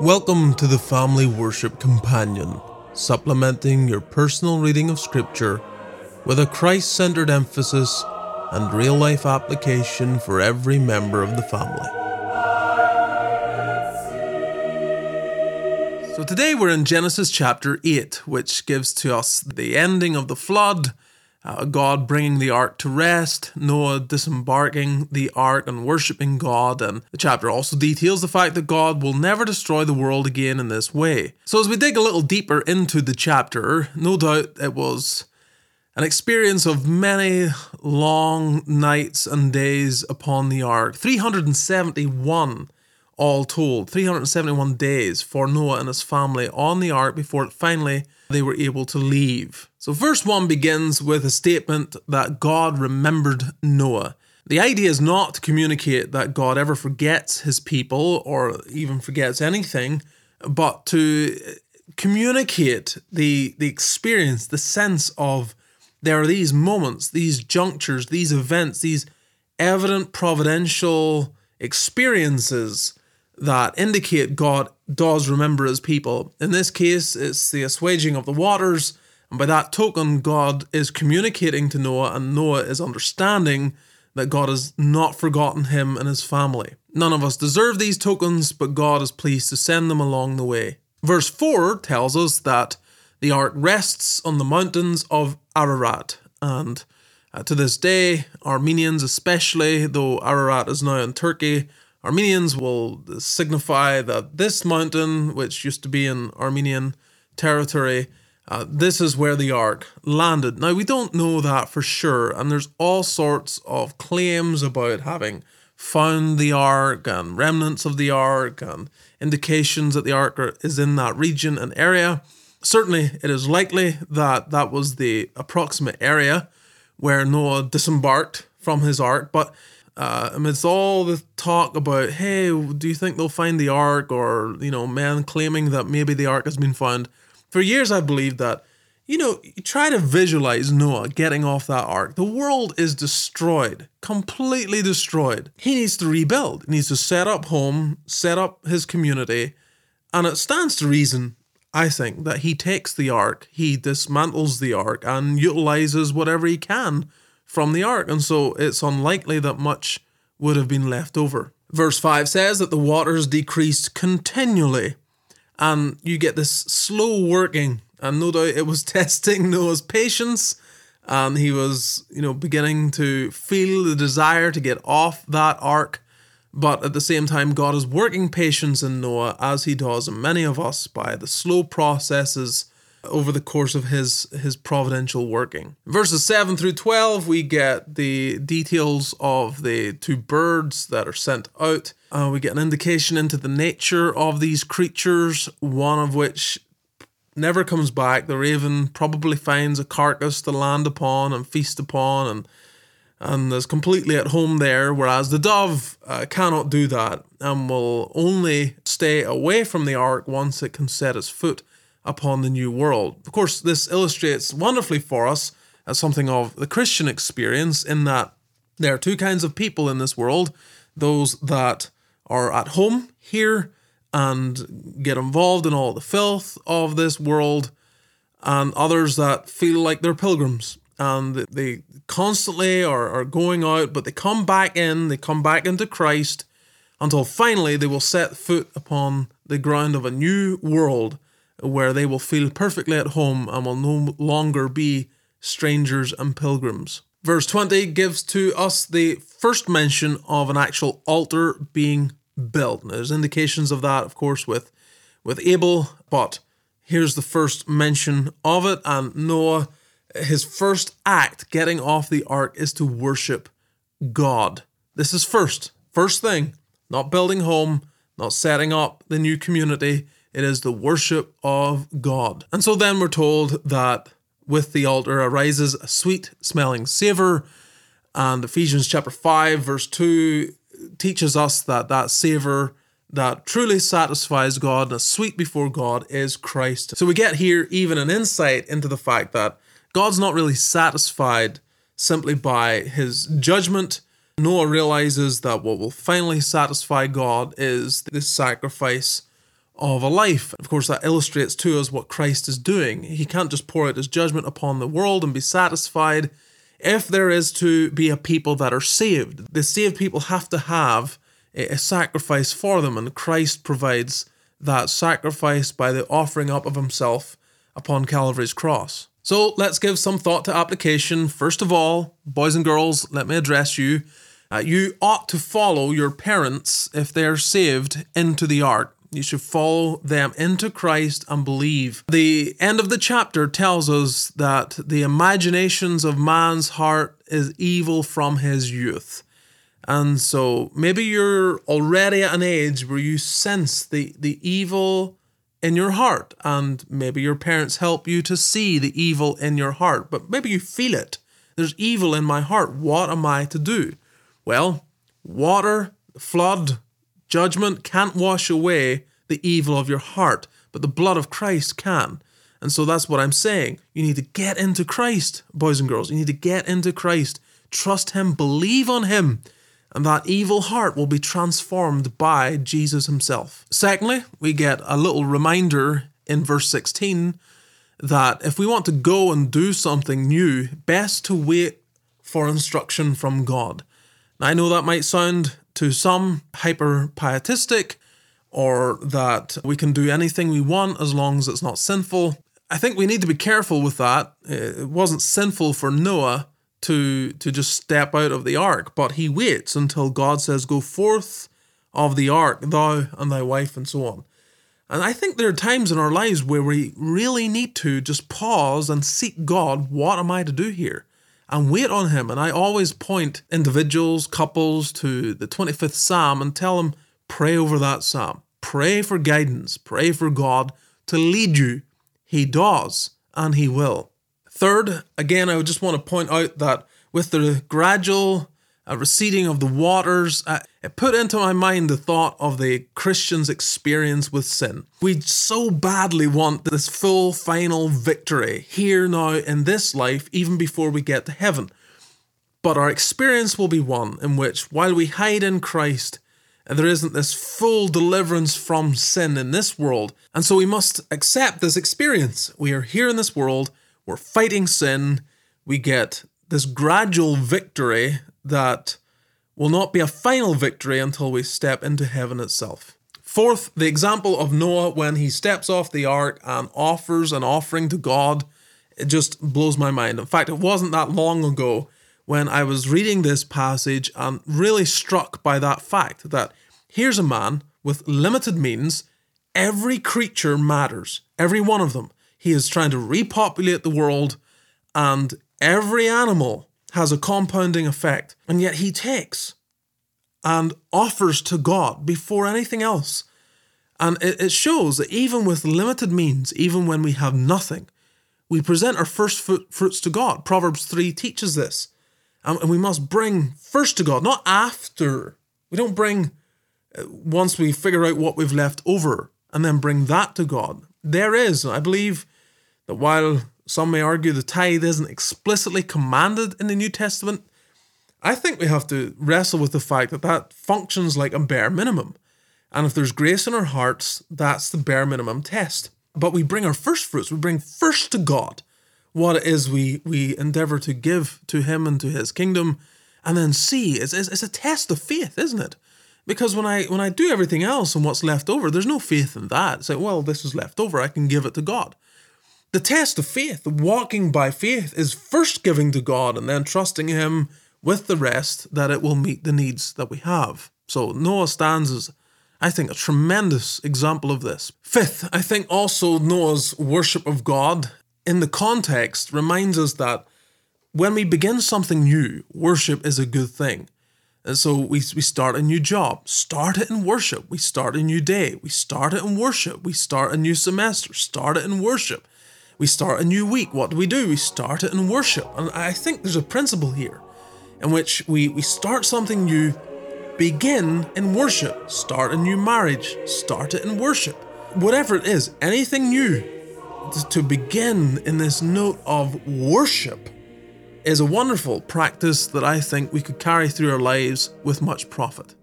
Welcome to the Family Worship Companion, supplementing your personal reading of Scripture with a Christ centered emphasis and real life application for every member of the family. So today we're in Genesis chapter 8, which gives to us the ending of the flood uh, God bringing the ark to rest, Noah disembarking the ark and worshipping God, and the chapter also details the fact that God will never destroy the world again in this way. So, as we dig a little deeper into the chapter, no doubt it was an experience of many long nights and days upon the ark 371 all told, 371 days for Noah and his family on the ark before finally they were able to leave. So, verse 1 begins with a statement that God remembered Noah. The idea is not to communicate that God ever forgets his people or even forgets anything, but to communicate the, the experience, the sense of there are these moments, these junctures, these events, these evident providential experiences that indicate God does remember his people. In this case, it's the assuaging of the waters and by that token, God is communicating to Noah, and Noah is understanding that God has not forgotten him and his family. None of us deserve these tokens, but God is pleased to send them along the way. Verse 4 tells us that the ark rests on the mountains of Ararat, and uh, to this day, Armenians, especially though Ararat is now in Turkey, Armenians will signify that this mountain, which used to be in Armenian territory, uh, this is where the ark landed. Now, we don't know that for sure, and there's all sorts of claims about having found the ark and remnants of the ark and indications that the ark is in that region and area. Certainly, it is likely that that was the approximate area where Noah disembarked from his ark, but uh, amidst all the talk about, hey, do you think they'll find the ark, or you know, men claiming that maybe the ark has been found, for years, I believed that, you know, you try to visualize Noah getting off that ark. The world is destroyed, completely destroyed. He needs to rebuild, he needs to set up home, set up his community. And it stands to reason, I think, that he takes the ark, he dismantles the ark, and utilizes whatever he can from the ark. And so it's unlikely that much would have been left over. Verse 5 says that the waters decreased continually and you get this slow working, and no doubt it was testing Noah's patience. And he was, you know, beginning to feel the desire to get off that ark. But at the same time, God is working patience in Noah, as he does in many of us, by the slow processes over the course of his his providential working. Verses 7 through 12 we get the details of the two birds that are sent out. Uh, we get an indication into the nature of these creatures, one of which never comes back. The raven probably finds a carcass to land upon and feast upon and and is completely at home there, whereas the dove uh, cannot do that and will only stay away from the ark once it can set its foot upon the new world. Of course, this illustrates wonderfully for us as something of the Christian experience in that there are two kinds of people in this world those that are at home here and get involved in all the filth of this world, and others that feel like they're pilgrims and they constantly are, are going out, but they come back in, they come back into Christ until finally they will set foot upon the ground of a new world where they will feel perfectly at home and will no longer be strangers and pilgrims. Verse 20 gives to us the first mention of an actual altar being built. Now, there's indications of that, of course, with, with Abel, but here's the first mention of it. And Noah, his first act getting off the ark is to worship God. This is first, first thing, not building home, not setting up the new community. It is the worship of God. And so then we're told that with the altar arises a sweet smelling savor. And Ephesians chapter 5, verse 2 teaches us that that savor that truly satisfies God and is sweet before God is Christ. So we get here even an insight into the fact that God's not really satisfied simply by his judgment. Noah realizes that what will finally satisfy God is the sacrifice of a life. Of course, that illustrates to us what Christ is doing. He can't just pour out his judgment upon the world and be satisfied. If there is to be a people that are saved, the saved people have to have a sacrifice for them, and Christ provides that sacrifice by the offering up of himself upon Calvary's cross. So let's give some thought to application. First of all, boys and girls, let me address you. Uh, you ought to follow your parents if they're saved into the ark. You should follow them into Christ and believe. The end of the chapter tells us that the imaginations of man's heart is evil from his youth. And so maybe you're already at an age where you sense the, the evil in your heart, and maybe your parents help you to see the evil in your heart, but maybe you feel it. There's evil in my heart. What am I to do? Well, water, flood, judgment can't wash away the evil of your heart, but the blood of Christ can. And so that's what I'm saying. You need to get into Christ, boys and girls. You need to get into Christ. Trust Him, believe on Him, and that evil heart will be transformed by Jesus himself. Secondly, we get a little reminder in verse 16 that if we want to go and do something new, best to wait for instruction from God. Now, I know that might sound to some hyper pietistic or that we can do anything we want as long as it's not sinful. I think we need to be careful with that. It wasn't sinful for Noah to to just step out of the ark, but he waits until God says, "Go forth of the ark, thou and thy wife," and so on. And I think there are times in our lives where we really need to just pause and seek God. What am I to do here? And wait on Him. And I always point individuals, couples to the 25th Psalm and tell them, pray over that Psalm. Pray for guidance. Pray for God to lead you. He does, and He will. Third, again, I would just want to point out that with the gradual uh, receding of the waters, uh, it put into my mind the thought of the Christian's experience with sin. We so badly want this full final victory here now in this life, even before we get to heaven. But our experience will be one in which, while we hide in Christ, there isn't this full deliverance from sin in this world. And so we must accept this experience. We are here in this world we're fighting sin. We get this gradual victory that will not be a final victory until we step into heaven itself. Fourth, the example of Noah when he steps off the ark and offers an offering to God, it just blows my mind. In fact, it wasn't that long ago when I was reading this passage and really struck by that fact that here's a man with limited means, every creature matters, every one of them. He is trying to repopulate the world, and every animal has a compounding effect. And yet he takes and offers to God before anything else. And it, shows that even with limited means, even when we have nothing, we present our first fruits to God. Proverbs 3 teaches this. And we must bring first to God, not after. We don't bring uh, once we figure out what we've left over and then bring that to God. There is, I believe, that while some may argue the tithe isn't explicitly commanded in the New Testament, I think we have to wrestle with the fact that that functions like a bare minimum. And if there's grace in our hearts, that's the bare minimum test. But we bring our first fruits, we bring first to God what it is we, we endeavor to give to Him and to His kingdom, and then see. It's, it's, it's a test of faith, isn't it? Because when I when I do everything else and what's left over, there's no faith in that. It's like, well, this is left over, I can give it to God. The test of faith, walking by faith, is first giving to God and then trusting Him with the rest that it will meet the needs that we have. So Noah stands as, I think, a tremendous example of this. Fifth, I think also Noah's worship of God in the context reminds us that when we begin something new, worship is a good thing. And so we, we start a new job, start it in worship. We start a new day, we start it in worship. We start a new semester, start it in worship. We start a new week. What do we do? We start it in worship. And I think there's a principle here in which we, we start something new, begin in worship, start a new marriage, start it in worship. Whatever it is, anything new, to begin in this note of worship is a wonderful practice that I think we could carry through our lives with much profit.